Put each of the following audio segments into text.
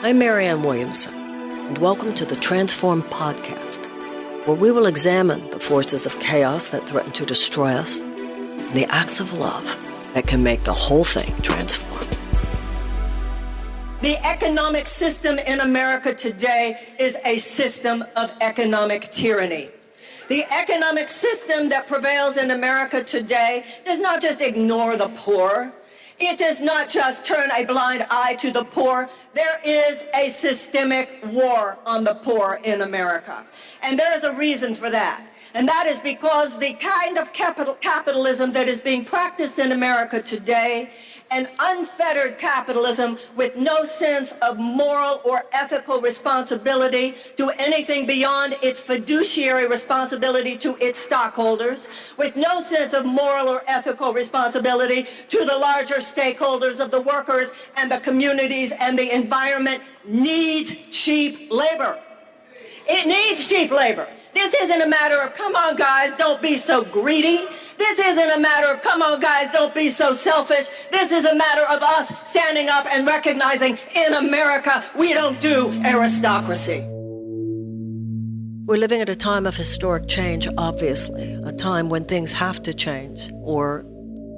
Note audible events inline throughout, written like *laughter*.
I'm Marianne Williamson, and welcome to the Transform Podcast, where we will examine the forces of chaos that threaten to destroy us and the acts of love that can make the whole thing transform. The economic system in America today is a system of economic tyranny. The economic system that prevails in America today does not just ignore the poor. It does not just turn a blind eye to the poor. There is a systemic war on the poor in America. And there is a reason for that. And that is because the kind of capital, capitalism that is being practiced in America today an unfettered capitalism with no sense of moral or ethical responsibility to anything beyond its fiduciary responsibility to its stockholders, with no sense of moral or ethical responsibility to the larger stakeholders of the workers and the communities and the environment needs cheap labor. It needs cheap labor. This isn't a matter of, come on, guys, don't be so greedy. This isn't a matter of, come on, guys, don't be so selfish. This is a matter of us standing up and recognizing in America, we don't do aristocracy. We're living at a time of historic change, obviously, a time when things have to change, or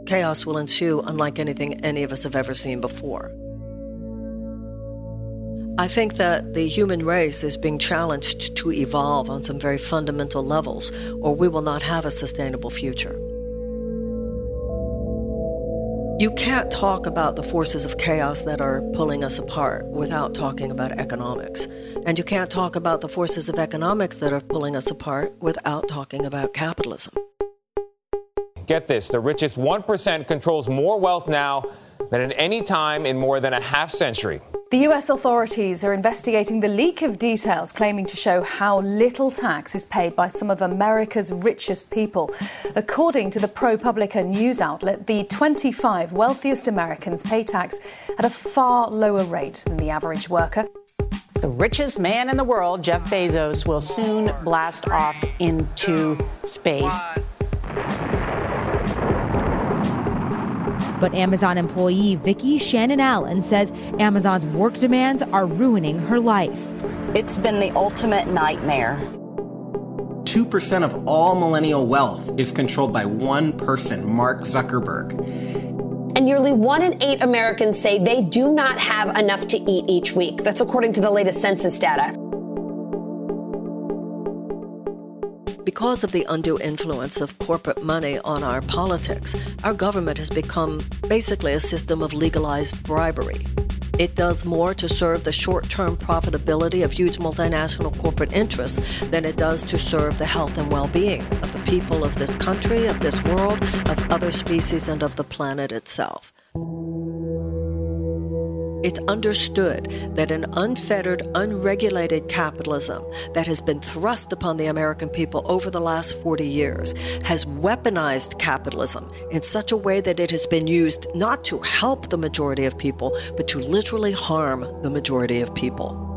chaos will ensue unlike anything any of us have ever seen before. I think that the human race is being challenged to evolve on some very fundamental levels, or we will not have a sustainable future. You can't talk about the forces of chaos that are pulling us apart without talking about economics. And you can't talk about the forces of economics that are pulling us apart without talking about capitalism. Get this the richest 1% controls more wealth now than at any time in more than a half century. The US authorities are investigating the leak of details claiming to show how little tax is paid by some of America's richest people. According to the ProPublica news outlet, the 25 wealthiest Americans pay tax at a far lower rate than the average worker. The richest man in the world, Jeff Bezos, will soon blast off into space. But Amazon employee Vicki Shannon Allen says Amazon's work demands are ruining her life. It's been the ultimate nightmare. 2% of all millennial wealth is controlled by one person, Mark Zuckerberg. And nearly one in eight Americans say they do not have enough to eat each week. That's according to the latest census data. Because of the undue influence of corporate money on our politics, our government has become basically a system of legalized bribery. It does more to serve the short term profitability of huge multinational corporate interests than it does to serve the health and well being of the people of this country, of this world, of other species, and of the planet itself. It's understood that an unfettered, unregulated capitalism that has been thrust upon the American people over the last 40 years has weaponized capitalism in such a way that it has been used not to help the majority of people, but to literally harm the majority of people.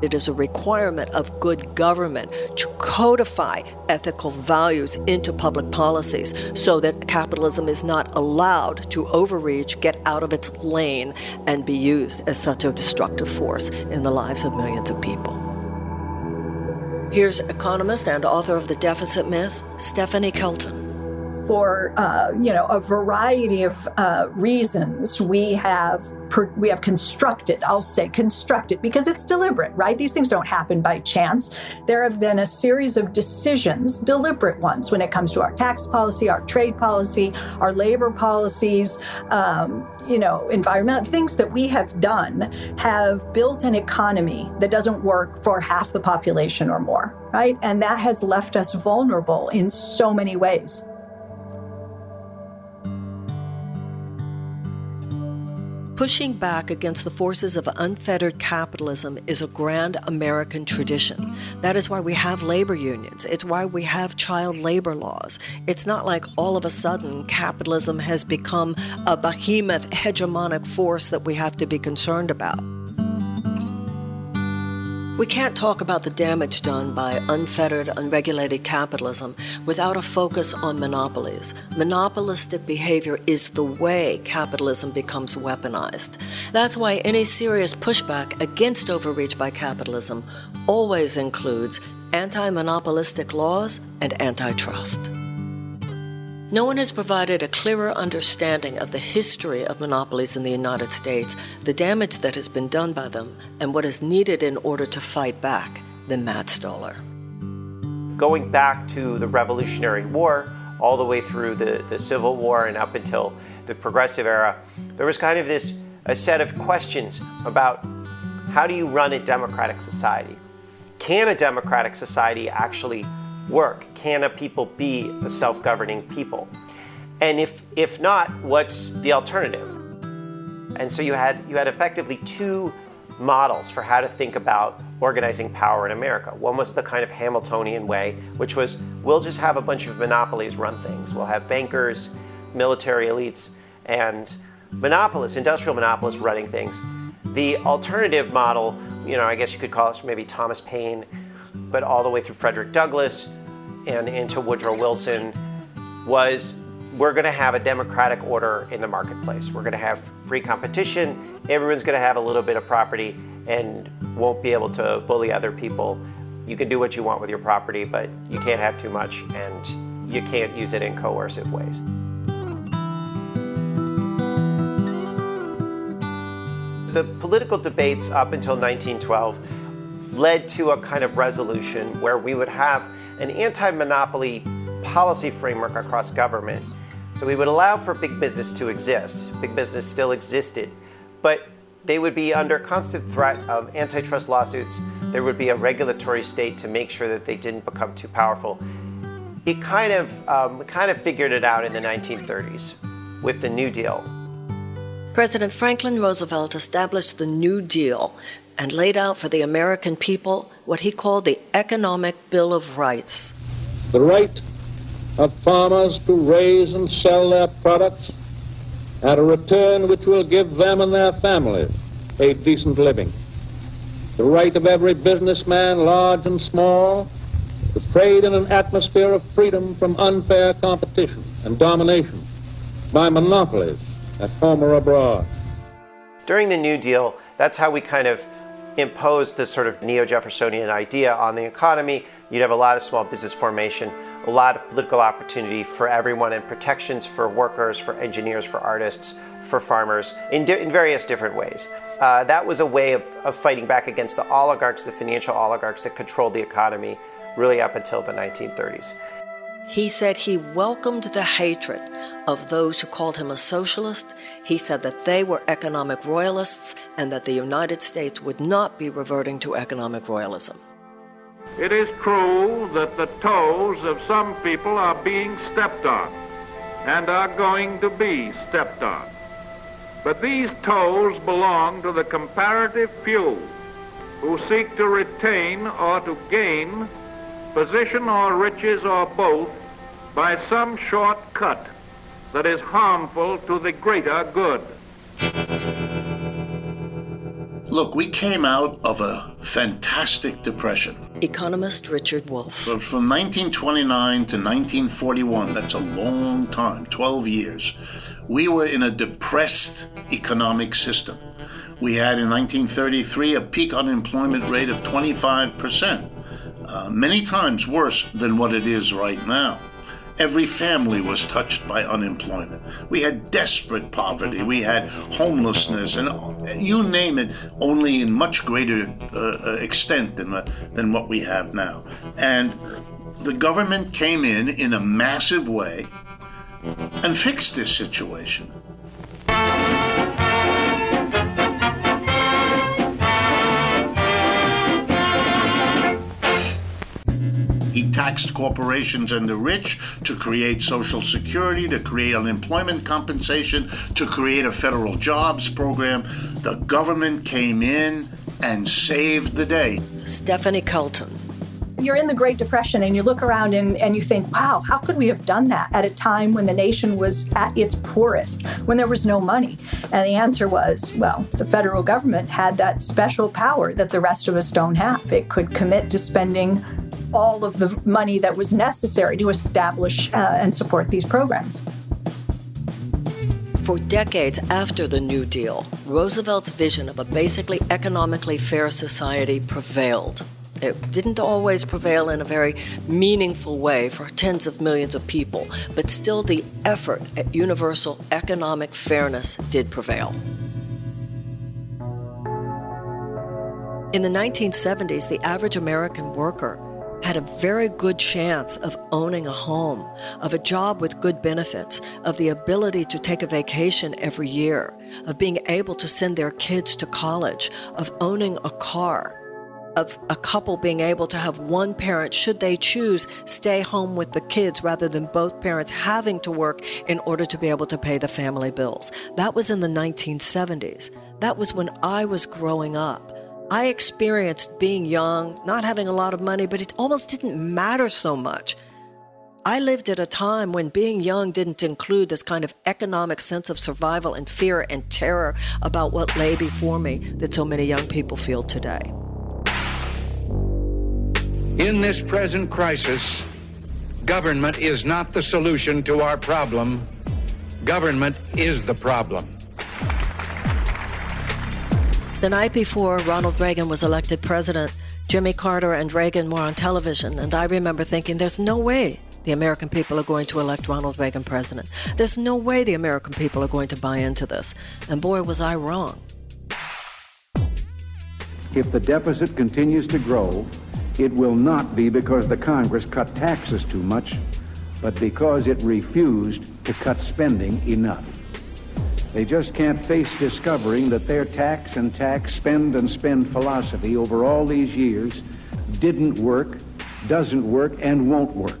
It is a requirement of good government to codify ethical values into public policies so that capitalism is not allowed to overreach, get out of its lane, and be used as such a destructive force in the lives of millions of people. Here's economist and author of The Deficit Myth, Stephanie Kelton for uh, you know a variety of uh, reasons we have we have constructed i'll say constructed because it's deliberate right? These things don't happen by chance. There have been a series of decisions deliberate ones when it comes to our tax policy our trade policy our labor policies um, you know environmental things that we have done have built an economy that doesn't work for half the population or more right? And that has left us vulnerable in so many ways Pushing back against the forces of unfettered capitalism is a grand American tradition. That is why we have labor unions. It's why we have child labor laws. It's not like all of a sudden capitalism has become a behemoth hegemonic force that we have to be concerned about. We can't talk about the damage done by unfettered, unregulated capitalism without a focus on monopolies. Monopolistic behavior is the way capitalism becomes weaponized. That's why any serious pushback against overreach by capitalism always includes anti monopolistic laws and antitrust. No one has provided a clearer understanding of the history of monopolies in the United States, the damage that has been done by them, and what is needed in order to fight back than Matt Stoller. Going back to the Revolutionary War, all the way through the, the Civil War and up until the Progressive Era, there was kind of this a set of questions about how do you run a democratic society? Can a democratic society actually work? Can a people be a self governing people? And if, if not, what's the alternative? And so you had, you had effectively two models for how to think about organizing power in America. One was the kind of Hamiltonian way, which was we'll just have a bunch of monopolies run things. We'll have bankers, military elites, and monopolists, industrial monopolists running things. The alternative model, you know, I guess you could call it maybe Thomas Paine, but all the way through Frederick Douglass and into Woodrow Wilson was we're going to have a democratic order in the marketplace. We're going to have free competition. Everyone's going to have a little bit of property and won't be able to bully other people. You can do what you want with your property, but you can't have too much and you can't use it in coercive ways. The political debates up until 1912 led to a kind of resolution where we would have an anti monopoly policy framework across government. So we would allow for big business to exist. Big business still existed, but they would be under constant threat of antitrust lawsuits. There would be a regulatory state to make sure that they didn't become too powerful. It kind of um, kind of figured it out in the 1930s with the New Deal. President Franklin Roosevelt established the New Deal and laid out for the American people what he called the Economic Bill of Rights. The right of farmers to raise and sell their products at a return which will give them and their families a decent living. The right of every businessman, large and small, to trade in an atmosphere of freedom from unfair competition and domination by monopolies at home or abroad. During the New Deal, that's how we kind of imposed this sort of neo Jeffersonian idea on the economy. You'd have a lot of small business formation, a lot of political opportunity for everyone, and protections for workers, for engineers, for artists, for farmers in, di- in various different ways. Uh, that was a way of, of fighting back against the oligarchs, the financial oligarchs that controlled the economy really up until the 1930s. He said he welcomed the hatred of those who called him a socialist. He said that they were economic royalists and that the United States would not be reverting to economic royalism. It is true that the toes of some people are being stepped on and are going to be stepped on. But these toes belong to the comparative few who seek to retain or to gain position or riches or both by some shortcut that is harmful to the greater good. Look, we came out of a fantastic depression. Economist Richard Wolff. From, from 1929 to 1941, that's a long time, 12 years, we were in a depressed economic system. We had in 1933 a peak unemployment rate of 25%, uh, many times worse than what it is right now. Every family was touched by unemployment. We had desperate poverty. We had homelessness, and you name it, only in much greater uh, extent than, uh, than what we have now. And the government came in in a massive way and fixed this situation. Taxed corporations and the rich to create Social Security, to create unemployment compensation, to create a federal jobs program. The government came in and saved the day. Stephanie Kelton. you're in the Great Depression and you look around and, and you think, wow, how could we have done that at a time when the nation was at its poorest, when there was no money? And the answer was, well, the federal government had that special power that the rest of us don't have. It could commit to spending all of the money that was necessary to establish uh, and support these programs. For decades after the New Deal, Roosevelt's vision of a basically economically fair society prevailed. It didn't always prevail in a very meaningful way for tens of millions of people, but still the effort at universal economic fairness did prevail. In the 1970s, the average American worker had a very good chance of owning a home, of a job with good benefits, of the ability to take a vacation every year, of being able to send their kids to college, of owning a car, of a couple being able to have one parent, should they choose, stay home with the kids rather than both parents having to work in order to be able to pay the family bills. That was in the 1970s. That was when I was growing up. I experienced being young, not having a lot of money, but it almost didn't matter so much. I lived at a time when being young didn't include this kind of economic sense of survival and fear and terror about what lay before me that so many young people feel today. In this present crisis, government is not the solution to our problem. Government is the problem. The night before Ronald Reagan was elected president, Jimmy Carter and Reagan were on television, and I remember thinking, there's no way the American people are going to elect Ronald Reagan president. There's no way the American people are going to buy into this. And boy, was I wrong. If the deficit continues to grow, it will not be because the Congress cut taxes too much, but because it refused to cut spending enough. They just can't face discovering that their tax and tax, spend and spend philosophy over all these years didn't work, doesn't work, and won't work.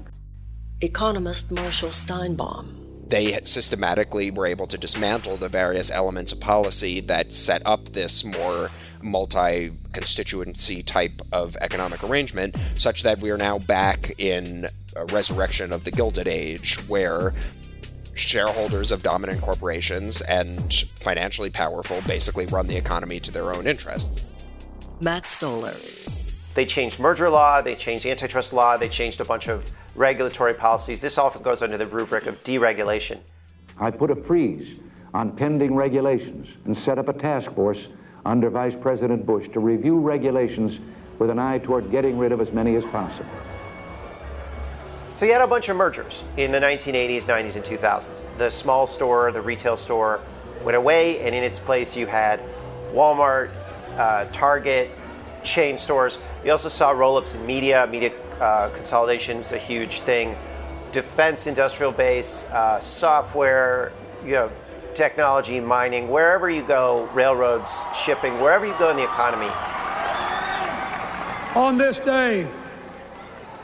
Economist Marshall Steinbaum. They systematically were able to dismantle the various elements of policy that set up this more multi constituency type of economic arrangement, such that we are now back in a resurrection of the Gilded Age, where shareholders of dominant corporations and financially powerful basically run the economy to their own interest. Matt Stoller. They changed merger law, they changed antitrust law, they changed a bunch of regulatory policies. This often goes under the rubric of deregulation. I put a freeze on pending regulations and set up a task force under Vice President Bush to review regulations with an eye toward getting rid of as many as possible. So you had a bunch of mergers in the 1980s, 90s, and 2000s. The small store, the retail store went away, and in its place you had Walmart, uh, Target, chain stores. You also saw roll-ups in media. Media uh, consolidation is a huge thing. Defense industrial base, uh, software, you know, technology, mining, wherever you go, railroads, shipping, wherever you go in the economy. On this day,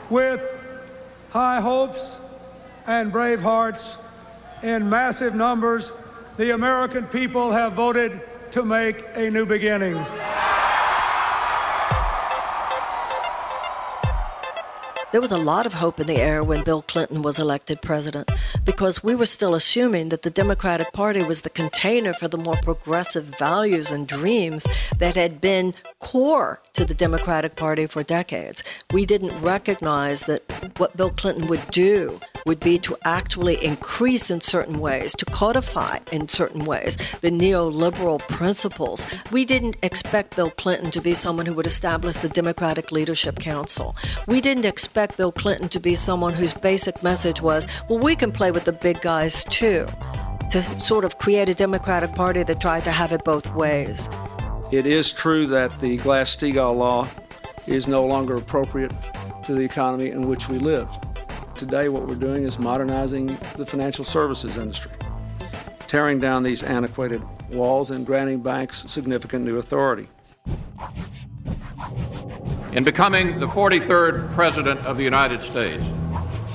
with high hopes and brave hearts in massive numbers, the American people have voted to make a new beginning. There was a lot of hope in the air when Bill Clinton was elected president because we were still assuming that the Democratic Party was the container for the more progressive values and dreams that had been core to the Democratic Party for decades. We didn't recognize that what Bill Clinton would do would be to actually increase in certain ways, to codify in certain ways the neoliberal principles. We didn't expect Bill Clinton to be someone who would establish the Democratic Leadership Council. We didn't expect Bill Clinton to be someone whose basic message was, well, we can play with the big guys too, to sort of create a Democratic Party that tried to have it both ways. It is true that the Glass Steagall law is no longer appropriate to the economy in which we live. Today, what we're doing is modernizing the financial services industry, tearing down these antiquated walls and granting banks significant new authority. In becoming the 43rd President of the United States,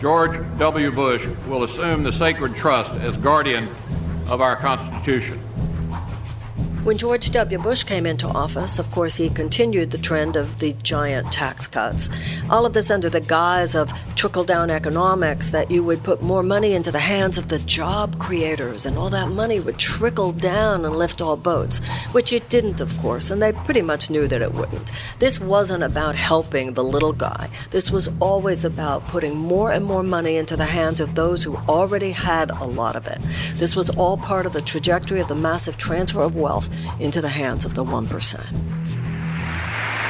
George W. Bush will assume the sacred trust as guardian of our Constitution. When George W. Bush came into office, of course, he continued the trend of the giant tax cuts. All of this under the guise of trickle down economics, that you would put more money into the hands of the job creators, and all that money would trickle down and lift all boats, which it didn't, of course, and they pretty much knew that it wouldn't. This wasn't about helping the little guy, this was always about putting more and more money into the hands of those who already had a lot of it. This was all part of the trajectory of the massive transfer of wealth into the hands of the 1%.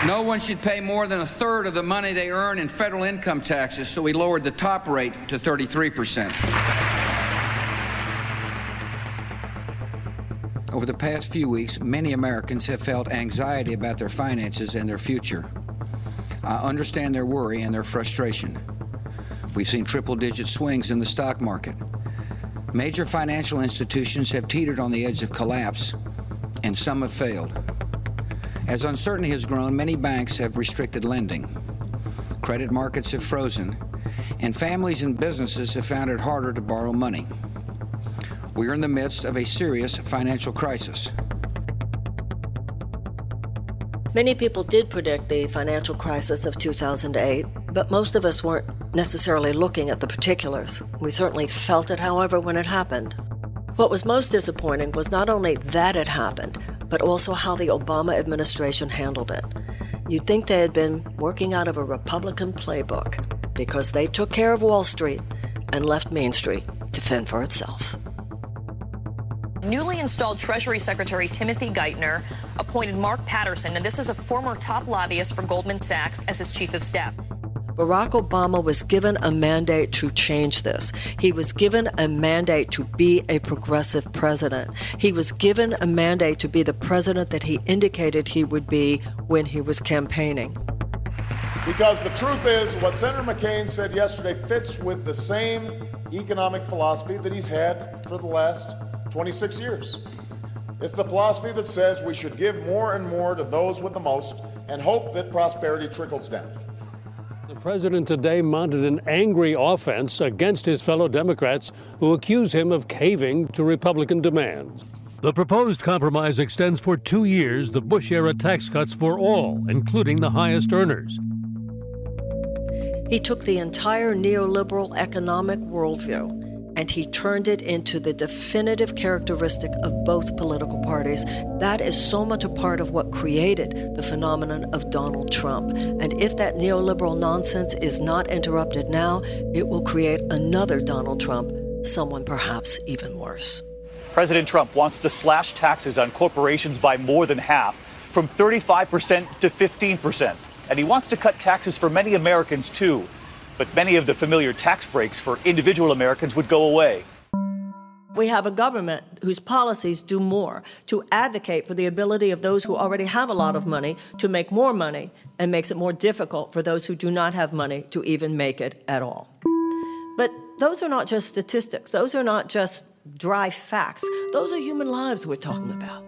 No one should pay more than a third of the money they earn in federal income taxes, so we lowered the top rate to 33%. Over the past few weeks, many Americans have felt anxiety about their finances and their future. I understand their worry and their frustration. We've seen triple digit swings in the stock market. Major financial institutions have teetered on the edge of collapse, and some have failed. As uncertainty has grown, many banks have restricted lending. Credit markets have frozen, and families and businesses have found it harder to borrow money. We are in the midst of a serious financial crisis. Many people did predict the financial crisis of 2008, but most of us weren't necessarily looking at the particulars. We certainly felt it, however, when it happened. What was most disappointing was not only that it happened, but also how the Obama administration handled it. You'd think they had been working out of a Republican playbook because they took care of Wall Street and left Main Street to fend for itself. Newly installed Treasury Secretary Timothy Geithner appointed Mark Patterson, and this is a former top lobbyist for Goldman Sachs, as his chief of staff. Barack Obama was given a mandate to change this. He was given a mandate to be a progressive president. He was given a mandate to be the president that he indicated he would be when he was campaigning. Because the truth is, what Senator McCain said yesterday fits with the same economic philosophy that he's had for the last 26 years. It's the philosophy that says we should give more and more to those with the most and hope that prosperity trickles down. The president today mounted an angry offense against his fellow Democrats who accuse him of caving to Republican demands. The proposed compromise extends for two years the Bush era tax cuts for all, including the highest earners. He took the entire neoliberal economic worldview and he turned it into the definitive characteristic of both political parties. That is so much a part of what created the phenomenon of Donald Trump. And if that neoliberal nonsense is not interrupted now, it will create another Donald Trump, someone perhaps even worse. President Trump wants to slash taxes on corporations by more than half, from 35% to 15%. And he wants to cut taxes for many Americans, too but many of the familiar tax breaks for individual Americans would go away. We have a government whose policies do more to advocate for the ability of those who already have a lot of money to make more money and makes it more difficult for those who do not have money to even make it at all. But those are not just statistics, those are not just dry facts, those are human lives we're talking about.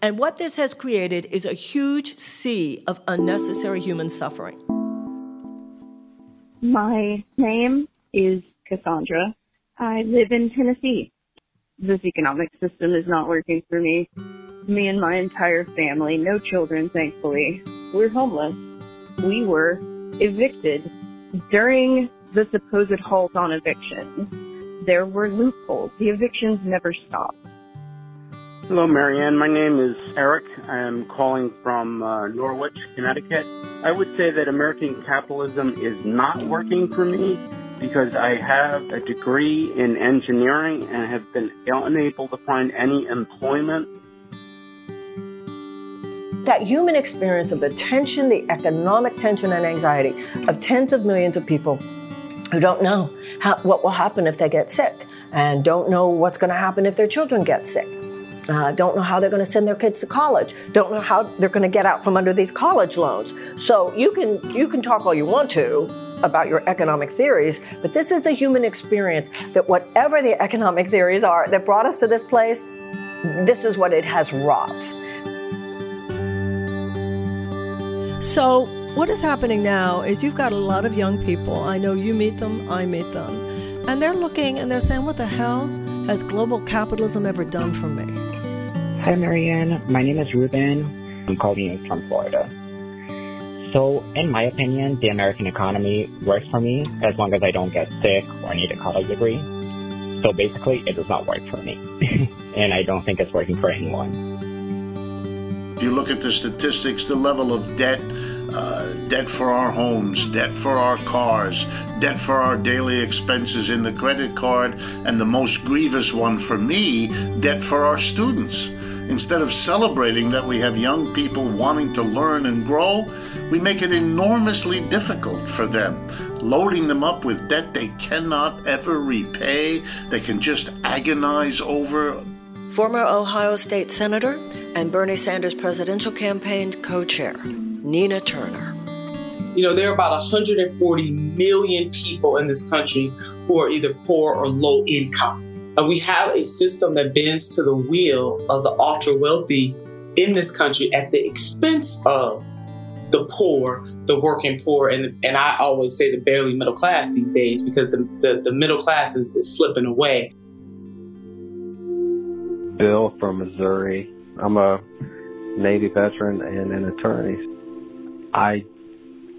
And what this has created is a huge sea of unnecessary human suffering. My name is Cassandra. I live in Tennessee. This economic system is not working for me. Me and my entire family, no children, thankfully, we're homeless. We were evicted during the supposed halt on evictions. There were loopholes. The evictions never stopped. Hello, Marianne. My name is Eric. I am calling from uh, Norwich, Connecticut. I would say that American capitalism is not working for me because I have a degree in engineering and have been unable to find any employment. That human experience of the tension, the economic tension and anxiety of tens of millions of people who don't know how, what will happen if they get sick and don't know what's going to happen if their children get sick uh, don't know how they're going to send their kids to college, don't know how they're going to get out from under these college loans. So you can you can talk all you want to about your economic theories, but this is the human experience that whatever the economic theories are that brought us to this place, this is what it has wrought. So, what is happening now is you've got a lot of young people. I know you meet them, I meet them. And they're looking and they're saying, What the hell has global capitalism ever done for me? Hi, Marianne. My name is Ruben. I'm calling you from Florida. So, in my opinion, the American economy works for me as long as I don't get sick or need a college degree. So basically, it does not work for me. *laughs* and I don't think it's working for anyone. If you look at the statistics, the level of debt, uh, debt for our homes, debt for our cars, debt for our daily expenses in the credit card, and the most grievous one for me, debt for our students. Instead of celebrating that we have young people wanting to learn and grow, we make it enormously difficult for them, loading them up with debt they cannot ever repay, they can just agonize over. Former Ohio State Senator and Bernie Sanders presidential campaign co chair, Nina Turner. You know, there are about 140 million people in this country who are either poor or low income. And we have a system that bends to the will of the ultra wealthy in this country at the expense of the poor, the working poor, and and I always say the barely middle class these days because the, the, the middle class is, is slipping away. Bill from Missouri. I'm a Navy veteran and an attorney. I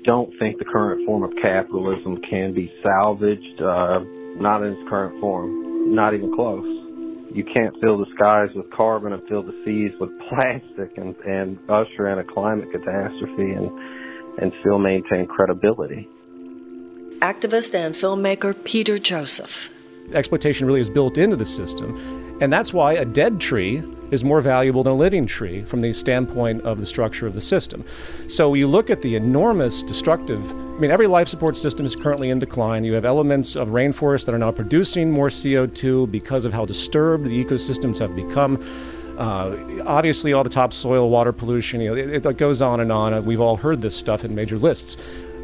don't think the current form of capitalism can be salvaged, uh, not in its current form, not even close. You can't fill the skies with carbon and fill the seas with *laughs* plastic and, and usher in a climate catastrophe and, and still maintain credibility. Activist and filmmaker Peter Joseph. Exploitation really is built into the system, and that's why a dead tree is more valuable than a living tree from the standpoint of the structure of the system. So you look at the enormous destructive, I mean, every life support system is currently in decline. You have elements of rainforests that are now producing more CO2 because of how disturbed the ecosystems have become. Uh, obviously, all the topsoil, water pollution, you know, it, it goes on and on. We've all heard this stuff in major lists.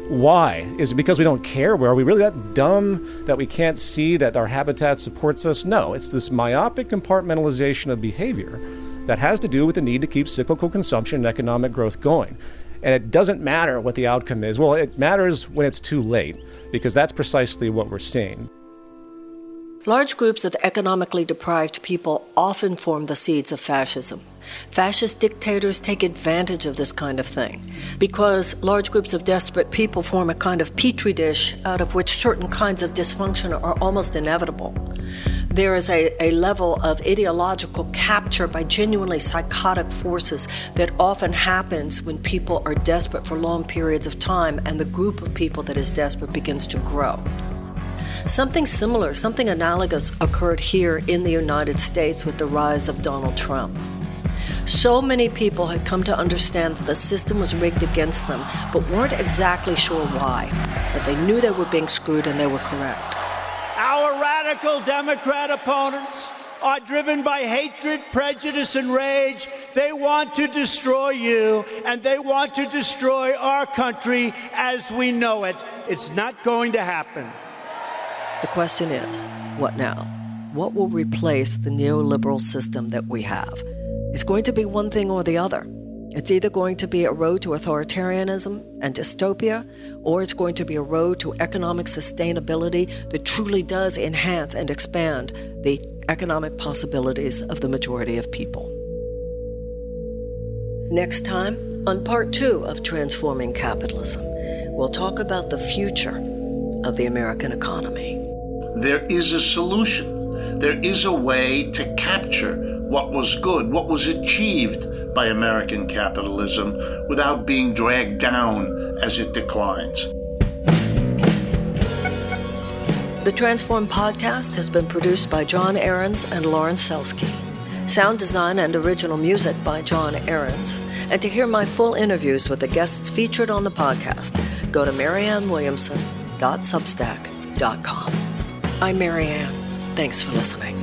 Why? Is it because we don't care? Where Are we really that dumb that we can't see that our habitat supports us? No, it's this myopic compartmentalization of behavior that has to do with the need to keep cyclical consumption and economic growth going. And it doesn't matter what the outcome is. Well, it matters when it's too late, because that's precisely what we're seeing. Large groups of economically deprived people often form the seeds of fascism. Fascist dictators take advantage of this kind of thing because large groups of desperate people form a kind of petri dish out of which certain kinds of dysfunction are almost inevitable. There is a, a level of ideological capture by genuinely psychotic forces that often happens when people are desperate for long periods of time and the group of people that is desperate begins to grow. Something similar, something analogous occurred here in the United States with the rise of Donald Trump. So many people had come to understand that the system was rigged against them, but weren't exactly sure why. But they knew they were being screwed and they were correct. Our radical Democrat opponents are driven by hatred, prejudice, and rage. They want to destroy you, and they want to destroy our country as we know it. It's not going to happen. The question is what now? What will replace the neoliberal system that we have? It's going to be one thing or the other. It's either going to be a road to authoritarianism and dystopia, or it's going to be a road to economic sustainability that truly does enhance and expand the economic possibilities of the majority of people. Next time, on part two of Transforming Capitalism, we'll talk about the future of the American economy. There is a solution. There is a way to capture what was good, what was achieved by American capitalism without being dragged down as it declines. The Transform podcast has been produced by John Ahrens and Lauren Selsky. Sound design and original music by John Ahrens. And to hear my full interviews with the guests featured on the podcast, go to mariannewilliamson.substack.com. I'm Marianne. Thanks for listening.